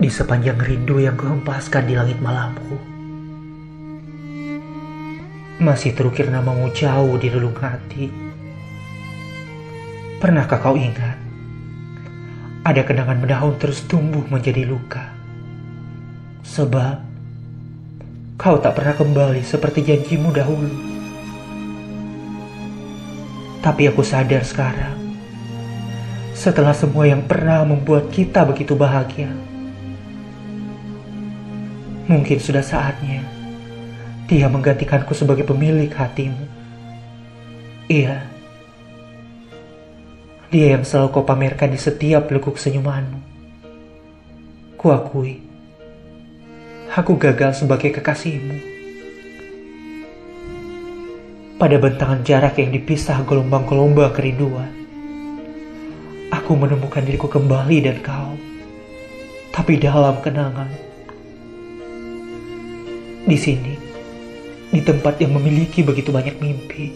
di sepanjang rindu yang kuhempaskan di langit malamku. Masih terukir namamu jauh di relung hati. Pernahkah kau ingat? Ada kenangan mendaun terus tumbuh menjadi luka. Sebab kau tak pernah kembali seperti janjimu dahulu. Tapi aku sadar sekarang, setelah semua yang pernah membuat kita begitu bahagia, Mungkin sudah saatnya dia menggantikanku sebagai pemilik hatimu. Iya, dia yang selalu kau pamerkan di setiap lekuk senyumanmu. Kuakui, aku gagal sebagai kekasihmu. Pada bentangan jarak yang dipisah gelombang-gelombang kerinduan, aku menemukan diriku kembali dan kau, tapi dalam kenangan di sini, di tempat yang memiliki begitu banyak mimpi,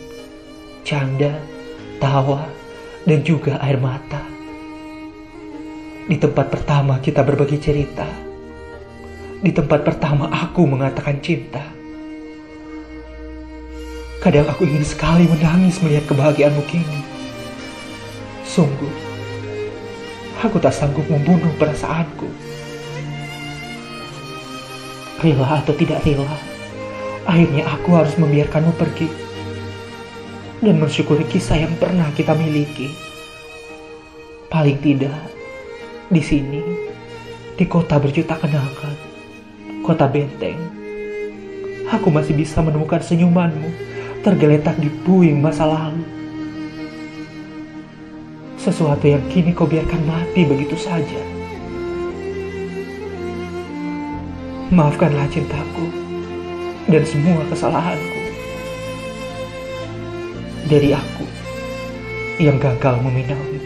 canda, tawa, dan juga air mata. Di tempat pertama kita berbagi cerita. Di tempat pertama aku mengatakan cinta. Kadang aku ingin sekali menangis melihat kebahagiaanmu kini. Sungguh, aku tak sanggup membunuh perasaanku rela atau tidak rela, akhirnya aku harus membiarkanmu pergi dan mensyukuri kisah yang pernah kita miliki. Paling tidak, di sini, di kota berjuta kenangan, kota benteng, aku masih bisa menemukan senyumanmu tergeletak di puing masa lalu. Sesuatu yang kini kau biarkan mati begitu saja. Maafkanlah cintaku dan semua kesalahanku. Dari aku yang gagal meminang.